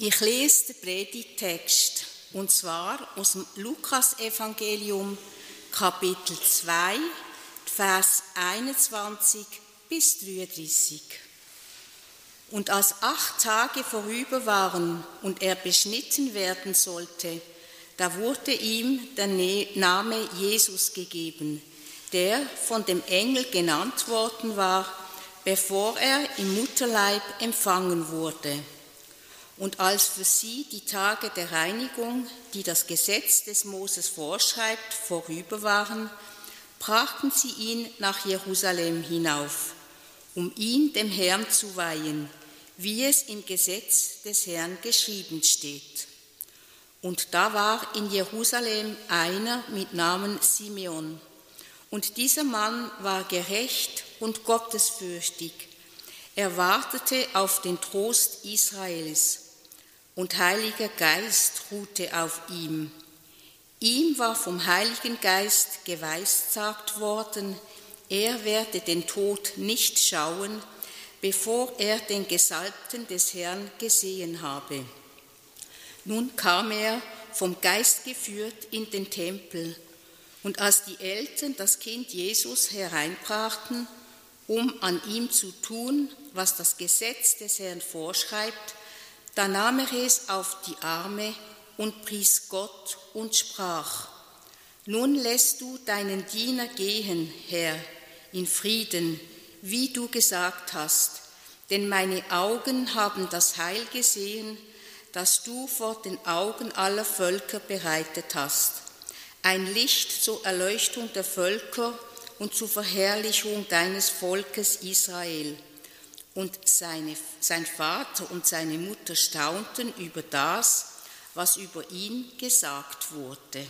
Ich lese den Predigtext und zwar aus dem Lukas-Evangelium, Kapitel 2, Vers 21 bis 33. Und als acht Tage vorüber waren und er beschnitten werden sollte, da wurde ihm der ne-, Name Jesus gegeben, der von dem Engel genannt worden war, bevor er im Mutterleib empfangen wurde. Und als für sie die Tage der Reinigung, die das Gesetz des Moses vorschreibt, vorüber waren, brachten sie ihn nach Jerusalem hinauf, um ihn dem Herrn zu weihen, wie es im Gesetz des Herrn geschrieben steht. Und da war in Jerusalem einer mit Namen Simeon. Und dieser Mann war gerecht und gottesfürchtig. Er wartete auf den Trost Israels und Heiliger Geist ruhte auf ihm. Ihm war vom Heiligen Geist geweissagt worden, er werde den Tod nicht schauen, bevor er den Gesalbten des Herrn gesehen habe. Nun kam er vom Geist geführt in den Tempel, und als die Eltern das Kind Jesus hereinbrachten, um an ihm zu tun, was das Gesetz des Herrn vorschreibt, da nahm er es auf die Arme und pries Gott und sprach, Nun lässt du deinen Diener gehen, Herr, in Frieden, wie du gesagt hast, denn meine Augen haben das Heil gesehen, das du vor den Augen aller Völker bereitet hast, ein Licht zur Erleuchtung der Völker und zur Verherrlichung deines Volkes Israel. Und seine, sein Vater und seine Mutter staunten über das, was über ihn gesagt wurde.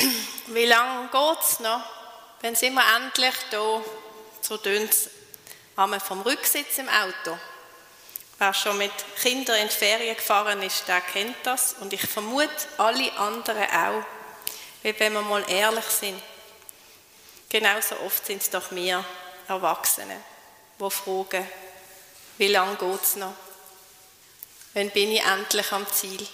Wie lange geht es noch? Dann sind wir endlich da, so tönt es vom Rücksitz im Auto. Wer schon mit Kindern in die Ferien gefahren ist, der kennt das. Und ich vermute, alle anderen auch. Weil wenn wir mal ehrlich sind, genauso oft sind es doch wir Erwachsene, die fragen, wie lange geht es noch? Wann bin ich endlich am Ziel?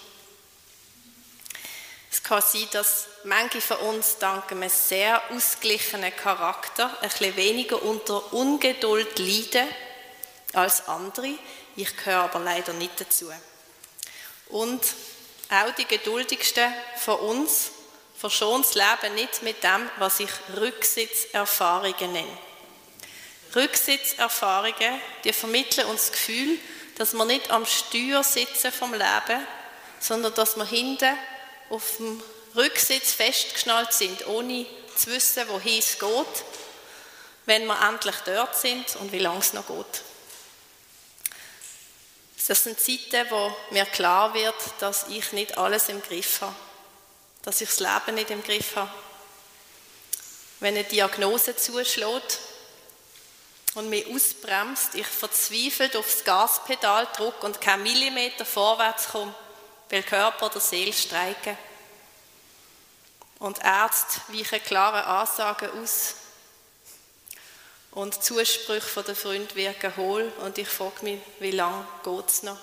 Es kann sein, dass manche von uns dank einem sehr ausgeglichenen Charakter ein bisschen weniger unter Ungeduld leiden als andere. Ich gehöre aber leider nicht dazu. Und auch die geduldigsten von uns verschont das Leben nicht mit dem, was ich Rücksitzerfahrungen nenne. Rücksitzerfahrungen, die vermitteln uns das Gefühl, dass wir nicht am Steuer sitzen vom Leben, sondern dass wir hinten auf dem Rücksitz festgeschnallt sind, ohne zu wissen, wohin es geht, wenn wir endlich dort sind und wie lange es noch geht. Das sind Zeiten, wo mir klar wird, dass ich nicht alles im Griff habe. Dass ich das Leben nicht im Griff habe. Wenn eine Diagnose zuschlägt und mich ausbremst, ich verzweifelt aufs Gaspedal drücke und keinen Millimeter vorwärts komme, weil Körper oder Seele streiken. Und Ärzte weichen klare Ansagen aus, und Zusprüche der Freund wirken hohl und ich frage mich, wie lange geht es noch?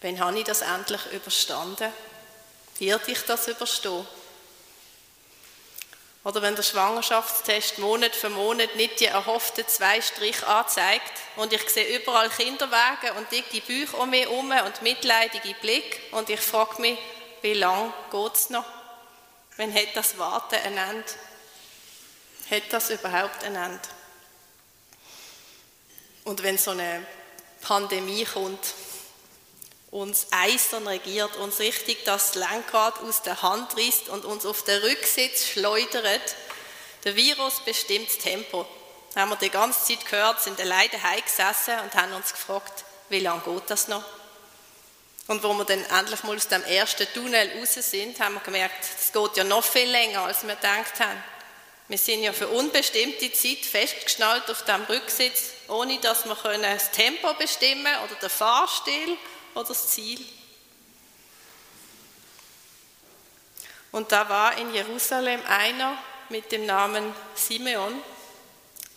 Wann habe ich das endlich überstanden? Wird ich das überstehen? Oder wenn der Schwangerschaftstest Monat für Monat nicht die erhofften zwei Striche anzeigt und ich sehe überall Kinderwagen und dicke Bücher um mich herum und mitleidige Blick und ich frage mich, wie lange geht es noch? Wann hat das Warten ein Ende? Hat das überhaupt ein Ende? Und wenn so eine Pandemie kommt, uns eisern regiert, uns richtig das Lenkrad aus der Hand reißt und uns auf den Rücksitz schleudert, der Virus bestimmt das Tempo. Haben wir die ganze Zeit gehört, sind alleine daheim gesessen und haben uns gefragt, wie lange geht das noch? Und wo wir dann endlich mal aus dem ersten Tunnel raus sind, haben wir gemerkt, es geht ja noch viel länger, als wir gedacht haben. Wir sind ja für unbestimmte Zeit festgeschnallt auf dem Rücksitz, ohne dass wir das Tempo bestimmen oder den Fahrstil oder das Ziel. Und da war in Jerusalem einer mit dem Namen Simeon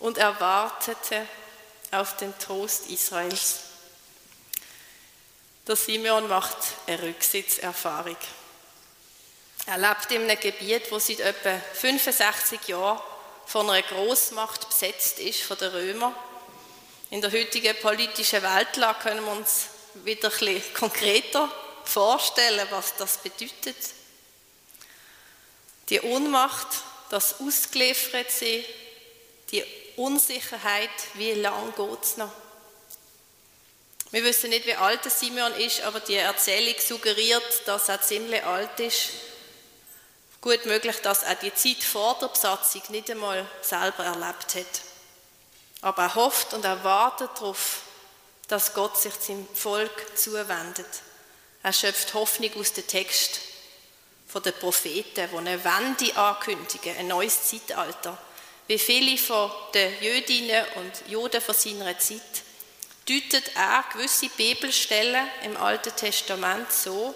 und er wartete auf den Trost Israels. Der Simeon macht eine Rücksitzerfahrung. Er lebt in einem Gebiet, wo seit etwa 65 Jahren von einer Großmacht besetzt ist, von den Römern. In der heutigen politischen Weltlage können wir uns wieder ein bisschen konkreter vorstellen, was das bedeutet. Die Ohnmacht, das ausgeliefert sein, die Unsicherheit, wie lange geht es noch? Wir wissen nicht, wie alt Simeon ist, aber die Erzählung suggeriert, dass er ziemlich alt ist Gut möglich, dass er die Zeit vor der Besatzung nicht einmal selber erlebt hat. Aber er hofft und er wartet darauf, dass Gott sich seinem Volk zuwendet. Er schöpft Hoffnung aus dem Text von den Propheten, die eine Wende ankündigen, ein neues Zeitalter. Wie viele von den Jüdinnen und Juden von seiner Zeit deutet er gewisse Bibelstellen im Alten Testament so,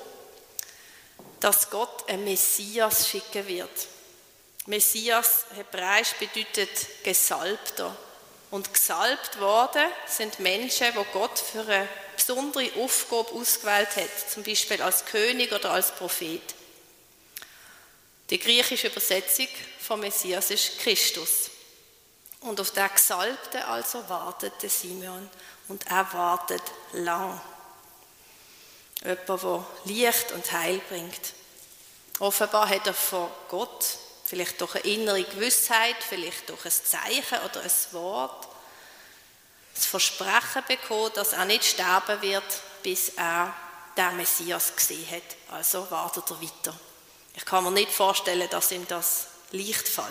dass Gott ein Messias schicken wird. Messias, hebräisch, bedeutet Gesalbter. Und gesalbt worden sind Menschen, die Gott für eine besondere Aufgabe ausgewählt hat, zum Beispiel als König oder als Prophet. Die griechische Übersetzung von Messias ist Christus. Und auf der Gesalbte also wartet der Simeon und er wartet lang. Jemand, der Licht und Heil bringt. Offenbar hat er von Gott vielleicht durch eine innere Gewissheit, vielleicht durch ein Zeichen oder ein Wort, das Versprechen bekommen, dass er nicht sterben wird, bis er den Messias gesehen hat. Also wartet er weiter. Ich kann mir nicht vorstellen, dass ihm das leicht fällt.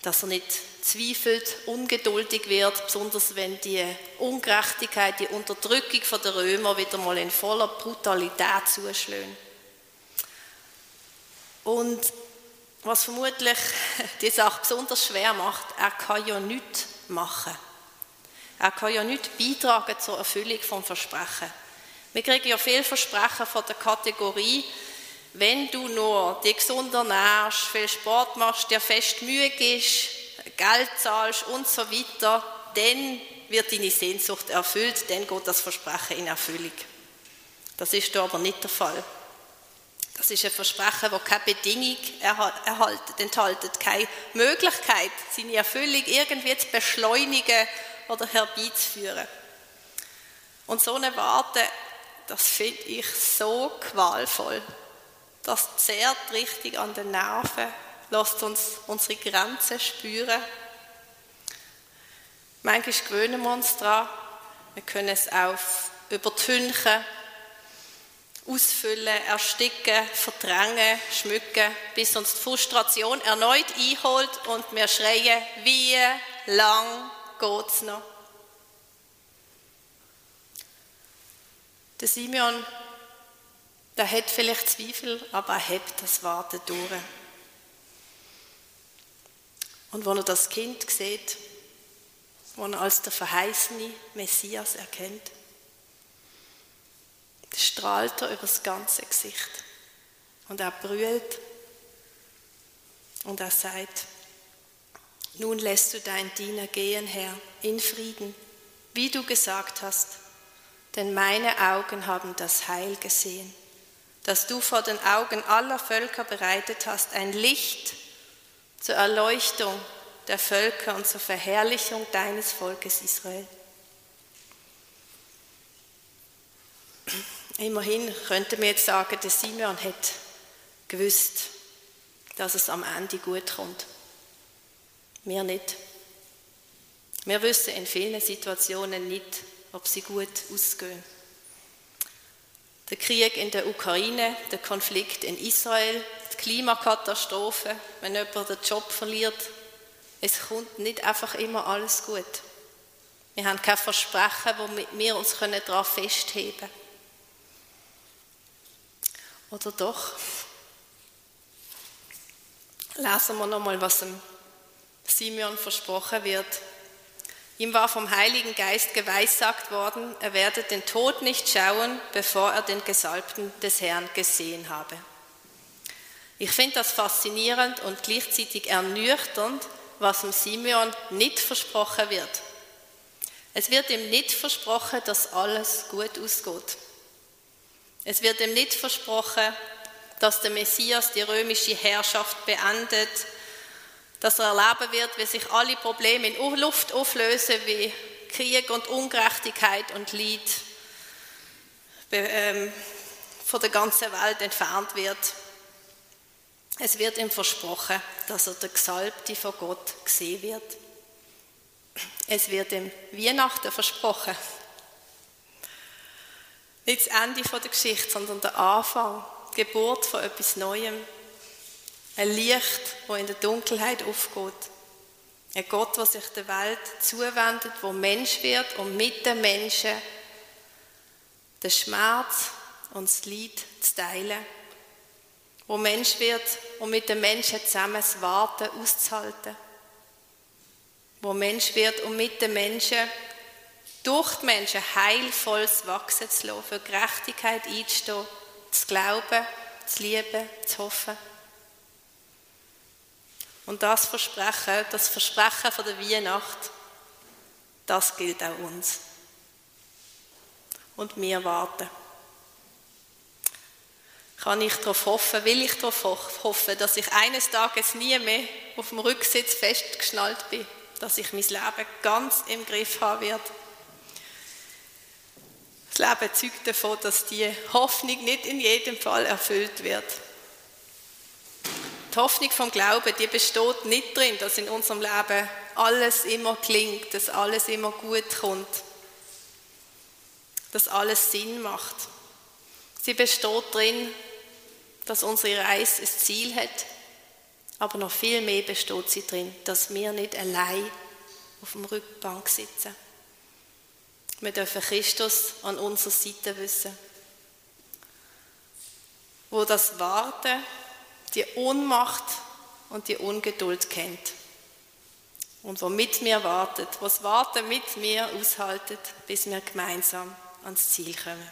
Dass er nicht zweifelt, ungeduldig wird, besonders wenn die Ungerechtigkeit, die Unterdrückung der Römer wieder mal in voller Brutalität zuschlägt. Und was vermutlich die Sache besonders schwer macht, er kann ja nichts machen. Er kann ja nichts beitragen zur Erfüllung vom Versprechen. Wir kriegen ja viel Versprechen von der Kategorie, wenn du nur dich gesund ernährst, viel Sport machst, dir fest Mühe gibst, Geld zahlst und so weiter, dann wird deine Sehnsucht erfüllt, dann geht das Versprechen in Erfüllung. Das ist da aber nicht der Fall. Das ist ein Versprechen, das keine Bedingung erhaltet, enthält, keine Möglichkeit, seine Erfüllung irgendwie zu beschleunigen oder herbeizuführen. Und so eine Warte, das finde ich so qualvoll. Das zehrt richtig an den Nerven, lässt uns unsere Grenzen spüren. Manchmal gewöhnen wir uns daran, wir können es auf übertünchen, ausfüllen, ersticken, verdrängen, schmücken, bis uns die Frustration erneut einholt und wir schreien, wie lang geht's noch? Der Simeon, der hat vielleicht Zweifel, aber er hebt das Warten durch. Und wenn er das Kind sieht, wenn er als der verheißene Messias erkennt, strahlt er über das ganze Gesicht. Und er brüllt und er sagt, nun lässt du deinen Diener gehen, Herr, in Frieden, wie du gesagt hast, denn meine Augen haben das Heil gesehen, das du vor den Augen aller Völker bereitet hast, ein Licht zur Erleuchtung der Völker und zur Verherrlichung deines Volkes Israel. Immerhin könnte man jetzt sagen, der Simeon hat gewusst, dass es am Ende gut kommt. Wir nicht. Wir wissen in vielen Situationen nicht, ob sie gut ausgehen. Der Krieg in der Ukraine, der Konflikt in Israel, die Klimakatastrophe, wenn jemand den Job verliert, es kommt nicht einfach immer alles gut. Wir haben kein Versprechen, womit wir uns daran festheben können. Oder doch? Lesen wir nochmal, was dem Simeon versprochen wird. Ihm war vom Heiligen Geist geweissagt worden, er werde den Tod nicht schauen, bevor er den Gesalbten des Herrn gesehen habe. Ich finde das faszinierend und gleichzeitig ernüchternd, was dem Simeon nicht versprochen wird. Es wird ihm nicht versprochen, dass alles gut ausgeht. Es wird ihm nicht versprochen, dass der Messias die römische Herrschaft beendet, dass er erleben wird, wie sich alle Probleme in Luft auflösen, wie Krieg und Ungerechtigkeit und Leid ähm, von der ganzen Welt entfernt wird. Es wird ihm versprochen, dass er der Gesalbte von Gott gesehen wird. Es wird ihm Weihnachten versprochen, nicht das Ende der Geschichte, sondern der Anfang, die Geburt von etwas Neuem. Ein Licht, das in der Dunkelheit aufgeht. Ein Gott, der sich der Welt zuwendet, wo Mensch wird und mit den Menschen den Schmerz und das Leid zu teilen. Wo Mensch wird, um mit den Menschen zusammen das Warten auszuhalten. Wo Mensch wird, um mit den Menschen durch die Menschen heilvolles Wachsen zu lassen, für Gerechtigkeit einzustehen, zu glauben, zu lieben, zu hoffen. Und das Versprechen, das Versprechen von der Weihnacht, das gilt auch uns. Und wir warten. Kann ich darauf hoffen, will ich darauf hoffen, dass ich eines Tages nie mehr auf dem Rücksitz festgeschnallt bin, dass ich mein Leben ganz im Griff haben werde das Leben zeugt davon, dass die Hoffnung nicht in jedem Fall erfüllt wird. Die Hoffnung vom Glauben, die besteht nicht drin, dass in unserem Leben alles immer klingt, dass alles immer gut kommt, dass alles Sinn macht. Sie besteht drin, dass unsere Reise ein Ziel hat, aber noch viel mehr besteht sie drin, dass wir nicht allein auf dem Rückbank sitzen. Wir dürfen Christus an unserer Seite wissen. Wo das Warten, die Ohnmacht und die Ungeduld kennt. Und wo mit mir wartet, was Warten mit mir aushaltet, bis wir gemeinsam ans Ziel kommen.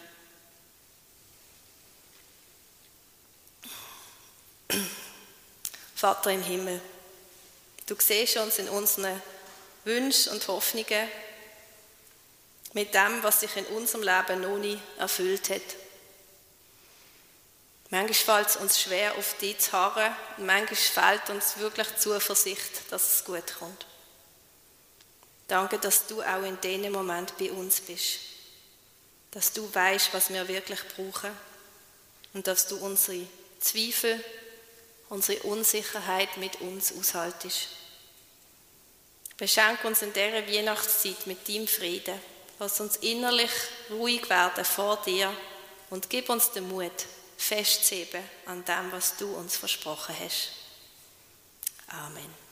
Vater im Himmel, du siehst uns in unseren Wünschen und Hoffnungen mit dem, was sich in unserem Leben noch nie erfüllt hat. Manchmal fällt es uns schwer, auf dich zu harren und manchmal fehlt uns wirklich Zuversicht, dass es gut kommt. Danke, dass du auch in diesem Moment bei uns bist. Dass du weißt, was wir wirklich brauchen und dass du unsere Zweifel, unsere Unsicherheit mit uns aushaltest. Beschenk uns in dieser Weihnachtszeit mit deinem Frieden. Lass uns innerlich ruhig werden vor dir und gib uns den Mut, festzuheben an dem, was du uns versprochen hast. Amen.